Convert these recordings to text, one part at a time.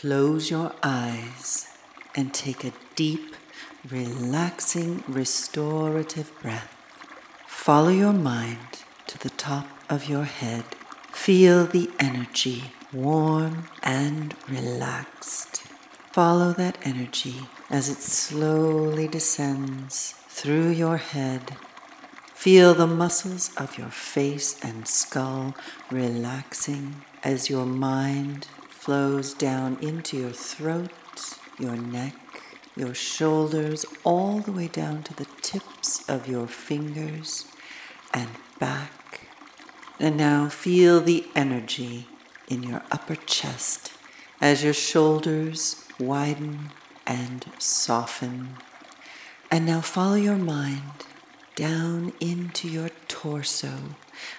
Close your eyes and take a deep, relaxing, restorative breath. Follow your mind to the top of your head. Feel the energy, warm and relaxed. Follow that energy as it slowly descends through your head. Feel the muscles of your face and skull relaxing as your mind flows down into your throat, your neck, your shoulders, all the way down to the tips of your fingers and back. And now feel the energy in your upper chest as your shoulders widen and soften. And now follow your mind down into your torso.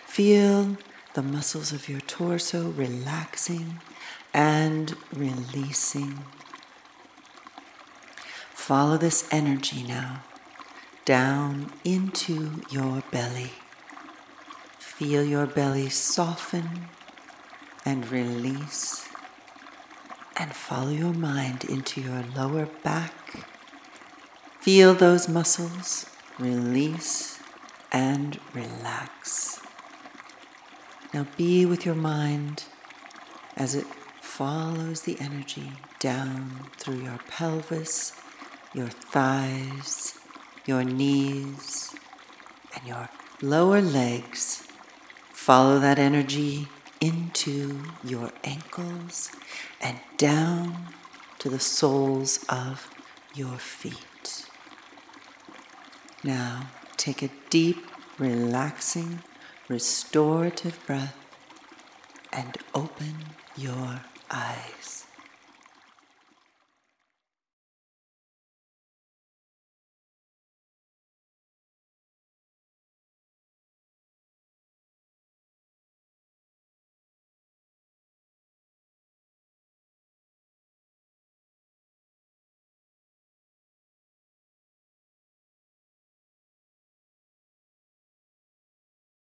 Feel the muscles of your torso relaxing and releasing. Follow this energy now down into your belly. Feel your belly soften and release. And follow your mind into your lower back. Feel those muscles release and relax. Now be with your mind as it follows the energy down through your pelvis, your thighs, your knees, and your lower legs. Follow that energy into your ankles and down to the soles of your feet. Now take a deep, relaxing, restorative breath and open your eyes.